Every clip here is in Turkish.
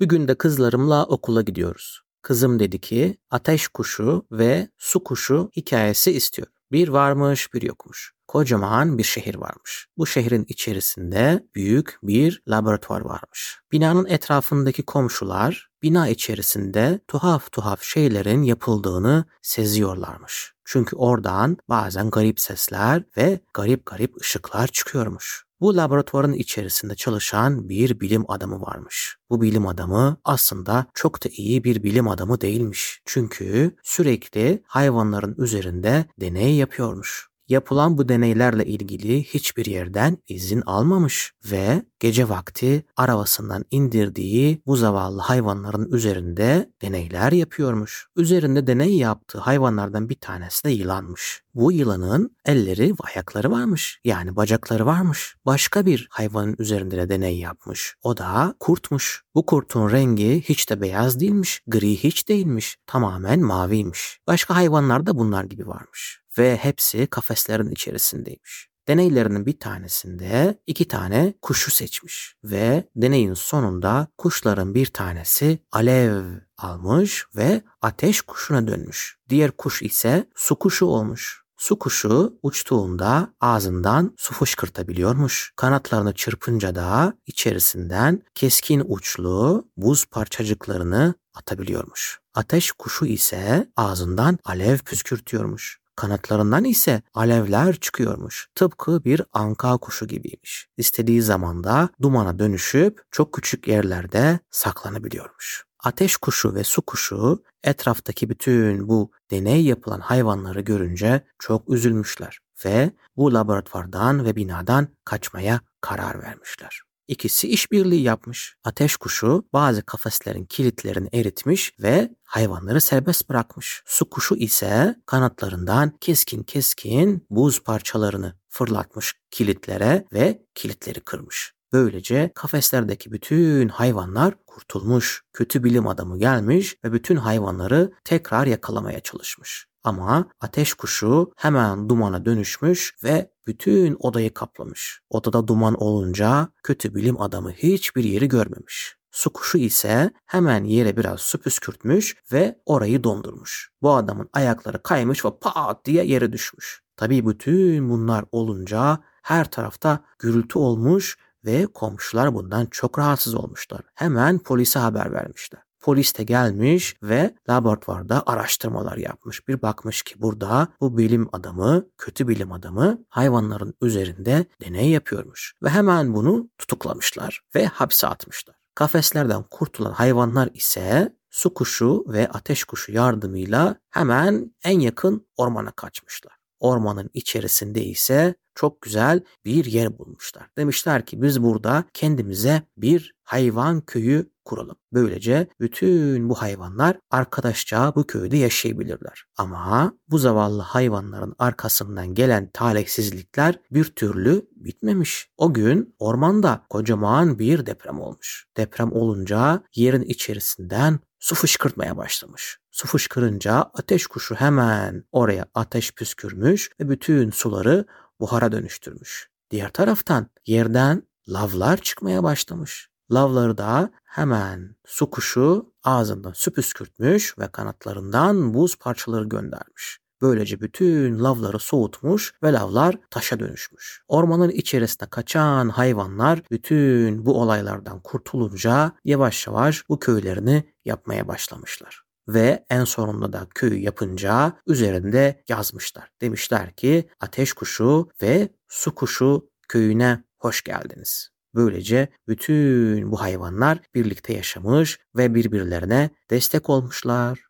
Bir gün de kızlarımla okula gidiyoruz. Kızım dedi ki ateş kuşu ve su kuşu hikayesi istiyor. Bir varmış bir yokmuş. Kocaman bir şehir varmış. Bu şehrin içerisinde büyük bir laboratuvar varmış. Binanın etrafındaki komşular bina içerisinde tuhaf tuhaf şeylerin yapıldığını seziyorlarmış. Çünkü oradan bazen garip sesler ve garip garip ışıklar çıkıyormuş. Bu laboratuvarın içerisinde çalışan bir bilim adamı varmış. Bu bilim adamı aslında çok da iyi bir bilim adamı değilmiş. Çünkü sürekli hayvanların üzerinde deney yapıyormuş. Yapılan bu deneylerle ilgili hiçbir yerden izin almamış ve gece vakti arabasından indirdiği bu zavallı hayvanların üzerinde deneyler yapıyormuş. Üzerinde deney yaptığı hayvanlardan bir tanesi de yılanmış. Bu yılanın elleri ve ayakları varmış. Yani bacakları varmış. Başka bir hayvanın üzerinde de deney yapmış. O da kurtmuş. Bu kurtun rengi hiç de beyaz değilmiş. Gri hiç değilmiş. Tamamen maviymiş. Başka hayvanlar da bunlar gibi varmış ve hepsi kafeslerin içerisindeymiş. Deneylerinin bir tanesinde iki tane kuşu seçmiş ve deneyin sonunda kuşların bir tanesi alev almış ve ateş kuşuna dönmüş. Diğer kuş ise su kuşu olmuş. Su kuşu uçtuğunda ağzından su fışkırtabiliyormuş. Kanatlarını çırpınca da içerisinden keskin uçlu buz parçacıklarını atabiliyormuş. Ateş kuşu ise ağzından alev püskürtüyormuş. Kanatlarından ise alevler çıkıyormuş. Tıpkı bir anka kuşu gibiymiş. İstediği zaman da dumana dönüşüp çok küçük yerlerde saklanabiliyormuş. Ateş kuşu ve su kuşu etraftaki bütün bu deney yapılan hayvanları görünce çok üzülmüşler ve bu laboratuvardan ve binadan kaçmaya karar vermişler. İkisi işbirliği yapmış. Ateş kuşu bazı kafeslerin kilitlerini eritmiş ve hayvanları serbest bırakmış. Su kuşu ise kanatlarından keskin keskin buz parçalarını fırlatmış kilitlere ve kilitleri kırmış. Böylece kafeslerdeki bütün hayvanlar kurtulmuş. Kötü bilim adamı gelmiş ve bütün hayvanları tekrar yakalamaya çalışmış. Ama ateş kuşu hemen dumana dönüşmüş ve bütün odayı kaplamış. Odada duman olunca kötü bilim adamı hiçbir yeri görmemiş. Su kuşu ise hemen yere biraz su püskürtmüş ve orayı dondurmuş. Bu adamın ayakları kaymış ve pat diye yere düşmüş. Tabii bütün bunlar olunca her tarafta gürültü olmuş ve komşular bundan çok rahatsız olmuşlar. Hemen polise haber vermişler. Polis de gelmiş ve laboratuvarda araştırmalar yapmış. Bir bakmış ki burada bu bilim adamı, kötü bilim adamı hayvanların üzerinde deney yapıyormuş. Ve hemen bunu tutuklamışlar ve hapse atmışlar. Kafeslerden kurtulan hayvanlar ise su kuşu ve ateş kuşu yardımıyla hemen en yakın ormana kaçmışlar. Ormanın içerisinde ise çok güzel bir yer bulmuşlar. Demişler ki biz burada kendimize bir hayvan köyü kuralım. Böylece bütün bu hayvanlar arkadaşça bu köyde yaşayabilirler. Ama bu zavallı hayvanların arkasından gelen talihsizlikler bir türlü bitmemiş. O gün ormanda kocaman bir deprem olmuş. Deprem olunca yerin içerisinden su fışkırtmaya başlamış. Su fışkırınca ateş kuşu hemen oraya ateş püskürmüş ve bütün suları buhara dönüştürmüş. Diğer taraftan yerden lavlar çıkmaya başlamış. Lavları da hemen su kuşu ağzından su püskürtmüş ve kanatlarından buz parçaları göndermiş. Böylece bütün lavları soğutmuş ve lavlar taşa dönüşmüş. Ormanın içerisinde kaçan hayvanlar bütün bu olaylardan kurtulunca yavaş yavaş bu köylerini yapmaya başlamışlar ve en sonunda da köyü yapınca üzerinde yazmışlar. Demişler ki ateş kuşu ve su kuşu köyüne hoş geldiniz. Böylece bütün bu hayvanlar birlikte yaşamış ve birbirlerine destek olmuşlar.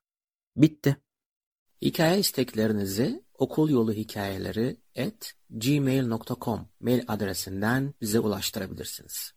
Bitti. Hikaye isteklerinizi okul yolu hikayeleri at gmail.com mail adresinden bize ulaştırabilirsiniz.